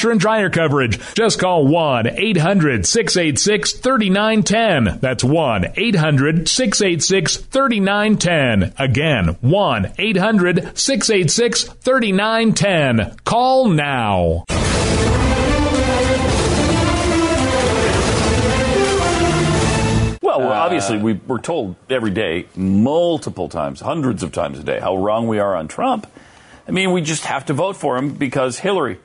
washer and dryer coverage. Just call 1 800 686 3910. That's 1 800 686 3910. Again, 1 800 686 3910. Call now. Well, we're uh, obviously, we, we're told every day, multiple times, hundreds of times a day, how wrong we are on Trump. I mean, we just have to vote for him because Hillary.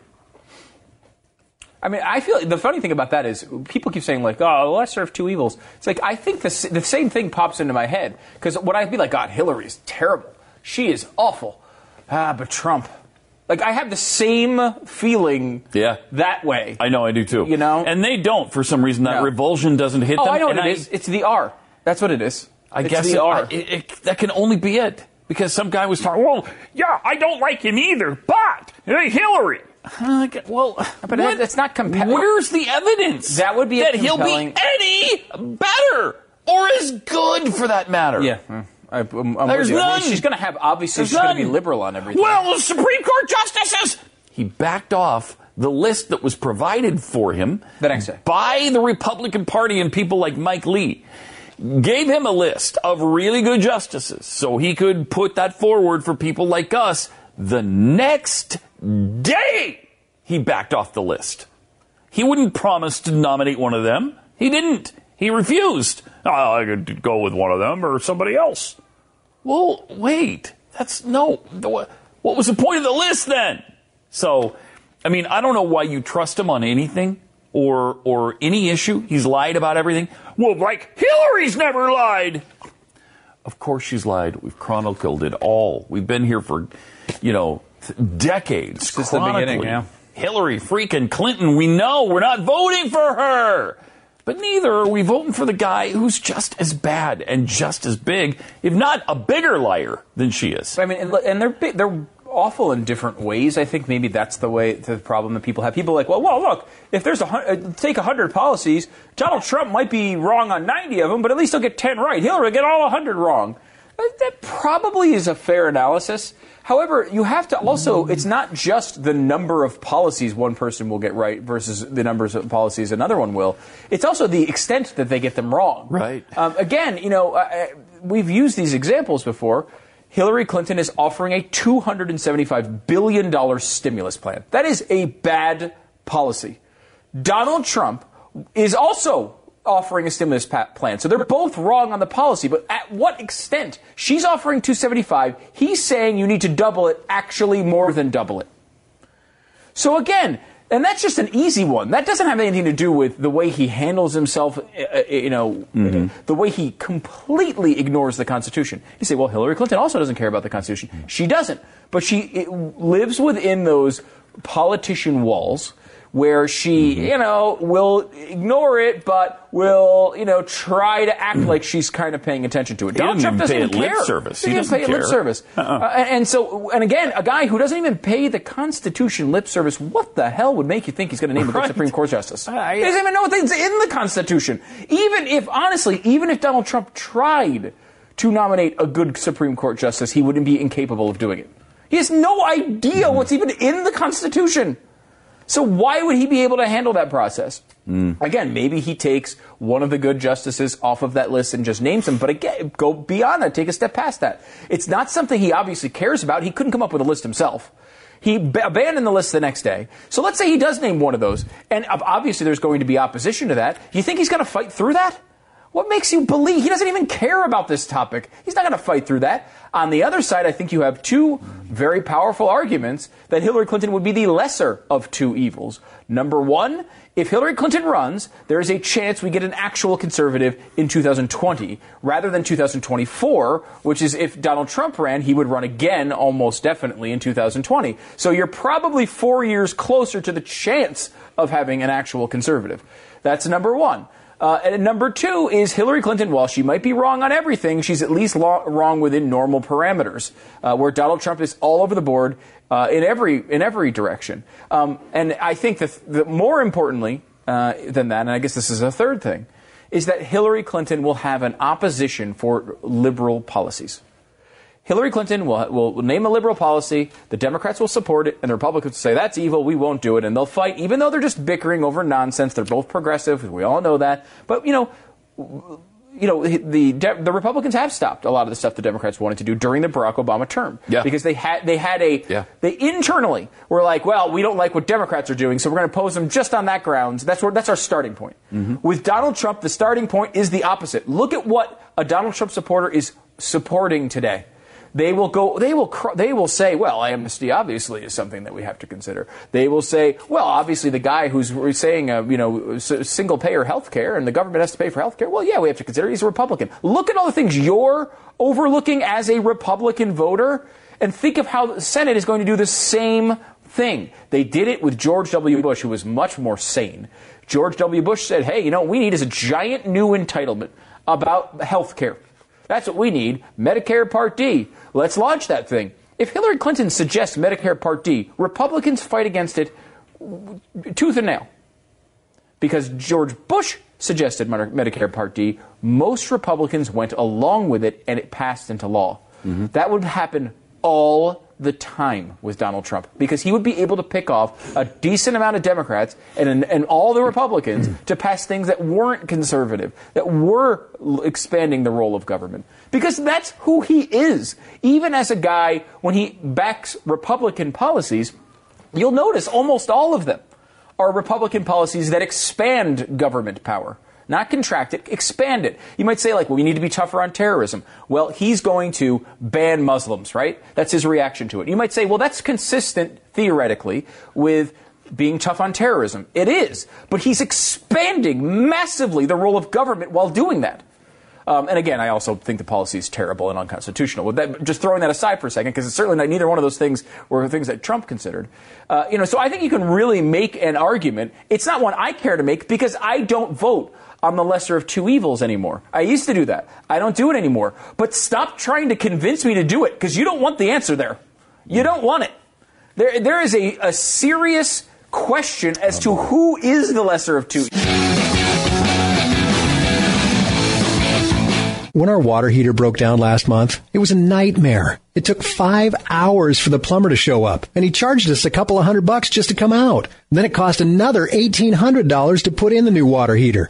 I mean, I feel the funny thing about that is people keep saying like, "Oh, lesser of two evils." It's like I think the the same thing pops into my head because when I'd be like, "God, Hillary is terrible. She is awful." Ah, but Trump. Like I have the same feeling. Yeah. That way. I know, I do too. You know? And they don't for some reason. That No. revulsion doesn't hit Oh, them. I know what and it is. It's the R. That's what it is. I It's guess the it- R. it- it- that can only be it. Because some guy was talking, well, yeah, I don't like him either, but hey, Hillary. Uh, well, But what- that's not compelling. Where's the evidence? That would be that he'll be any better or as good for that matter. yeah. I, I'm, I'm There's you. I mean, none. she's going to have obviously There's she's going to be liberal on everything. Well, the Supreme Court justices. He backed off the list that was provided for him The next day. by the Republican Party and people like Mike Lee. Gave him a list of really good justices so he could put that forward for people like us. The next day, he backed off the list. He wouldn't promise to nominate one of them. He didn't. He refused. Oh, I could go with one of them or somebody else. Well, wait. That's no. What was the point of the list then? So, I mean, I don't know why you trust him on anything or or any issue. He's lied about everything. Well, like Hillary's never lied. Of course she's lied. We've chronicled it all. We've been here for, you know, decades. Since the beginning, yeah. Hillary freaking Clinton, we know we're not voting for her. But neither are we voting for the guy who's just as bad and just as big, if not a bigger liar than she is. I mean, and, they're big, they're awful in different ways. I think maybe that's the way the problem that people have. People are like, well, well, look, if there's a uh, take hundred policies, Donald Trump might be wrong on ninety of them, but at least he'll get ten right. Hillary will get all hundred wrong. That probably is a fair analysis. However, you have to also, it's not just the number of policies one person will get right versus the numbers of policies another one will. It's also the extent that they get them wrong. Right. Um, again, you know, uh, we've used these examples before. Hillary Clinton is offering a $275 billion stimulus plan. That is a bad policy. Donald Trump is also offering a stimulus plan. So they're both wrong on the policy, but at what extent? She's offering 275. He's saying you need to double it, actually more than double it. So again, and that's just an easy one. That doesn't have anything to do with the way he handles himself, uh, uh, you know, the way he completely ignores the Constitution. You say, well, Hillary Clinton also doesn't care about the Constitution. She doesn't. But she lives within those politician walls where she, mm-hmm. you know, will ignore it, but will, you know, try to act mm-hmm. like she's kind of paying attention to it. Donald Trump doesn't pay even it lip care. service. He He doesn't pay doesn't it lip service. Uh-uh. Uh, and so, and again, a guy who doesn't even pay the Constitution lip service, what the hell would make you think he's going to name a good Supreme Court justice? I- he doesn't even know what's in the Constitution. Even if, honestly, even if Donald Trump tried to nominate a good Supreme Court justice, he wouldn't be incapable of doing it. He has no idea mm-hmm. what's even in the Constitution. So why would he be able to handle that process? Again, maybe he takes one of the good justices off of that list and just names him. But again, go beyond that. Take a step past that. It's not something he obviously cares about. He couldn't come up with a list himself. He b- abandoned the list the next day. So let's say he does name one of those, and obviously there's going to be opposition to that. You think he's going to fight through that? What makes you believe he doesn't even care about this topic? He's not going to fight through that. On the other side, I think you have two very powerful arguments that Hillary Clinton would be the lesser of two evils. Number one, if Hillary Clinton runs, there is a chance we get an actual conservative in 2020 rather than 2024, which is if Donald Trump ran, he would run again almost definitely in 2020. So you're probably four years closer to the chance of having an actual conservative. That's number one. Uh, and number two is Hillary Clinton, while she might be wrong on everything, she's at least wrong within normal parameters, uh, where Donald Trump is all over the board uh, in every in every direction. Um, and I think that, that more importantly uh, than that, and I guess this is a third thing, is that Hillary Clinton will have an opposition for liberal policies. Hillary Clinton will, will name a liberal policy, the Democrats will support it, and the Republicans will say, that's evil, we won't do it, and they'll fight, even though they're just bickering over nonsense. They're both progressive, we all know that. But, you know, you know, the the Republicans have stopped a lot of the stuff the Democrats wanted to do during the Barack Obama term. Yeah. Because they had they had a yeah. they internally were like, well, we don't like what Democrats are doing, so we're going to oppose them just on that grounds. That's where that's our starting point. Mm-hmm. With Donald Trump, the starting point is the opposite. Look at what a Donald Trump supporter is supporting today they will go they will cr- they will say well amnesty obviously is something that we have to consider. They will say well obviously the guy who's saying uh, you know single payer health care and the government has to pay for health care well yeah we have to consider he's a republican. Look at all the things you're overlooking as a republican voter and think of how the senate is going to do the same thing. They did it with george w. Bush who was much more sane. George w. Bush said hey you know what we need is a giant new entitlement about health care that's what we need. Medicare Part D. Let's launch that thing. If Hillary Clinton suggests Medicare Part D, Republicans fight against it tooth and nail. Because George Bush suggested Medicare Part D, most Republicans went along with it and it passed into law. Mm-hmm. That would happen all the time with Donald Trump because he would be able to pick off a decent amount of Democrats and, and all the Republicans to pass things that weren't conservative, that were expanding the role of government. Because that's who he is. Even as a guy, when he backs Republican policies, you'll notice almost all of them are Republican policies that expand government power not contract it, expand it. You might say, like, well, we need to be tougher on terrorism. Well, he's going to ban Muslims, right? That's his reaction to it. You might say, well, that's consistent, theoretically, with being tough on terrorism. It is. But he's expanding massively the role of government while doing that. Um, and again, I also think the policy is terrible and unconstitutional. With that, just throwing that aside for a second, because it's certainly not, neither one of those things were things that Trump considered. Uh, you know, so I think you can really make an argument. It's not one I care to make because I don't vote I'm the lesser of two evils anymore. I used to do that. I don't do it anymore. But stop trying to convince me to do it because you don't want the answer there. You don't want it. There, there is a, a serious question as to who is the lesser of two. When our water heater broke down last month, it was a nightmare. It took five hours for the plumber to show up, and he charged us a couple of hundred bucks just to come out. Then it cost another $1,800 to put in the new water heater.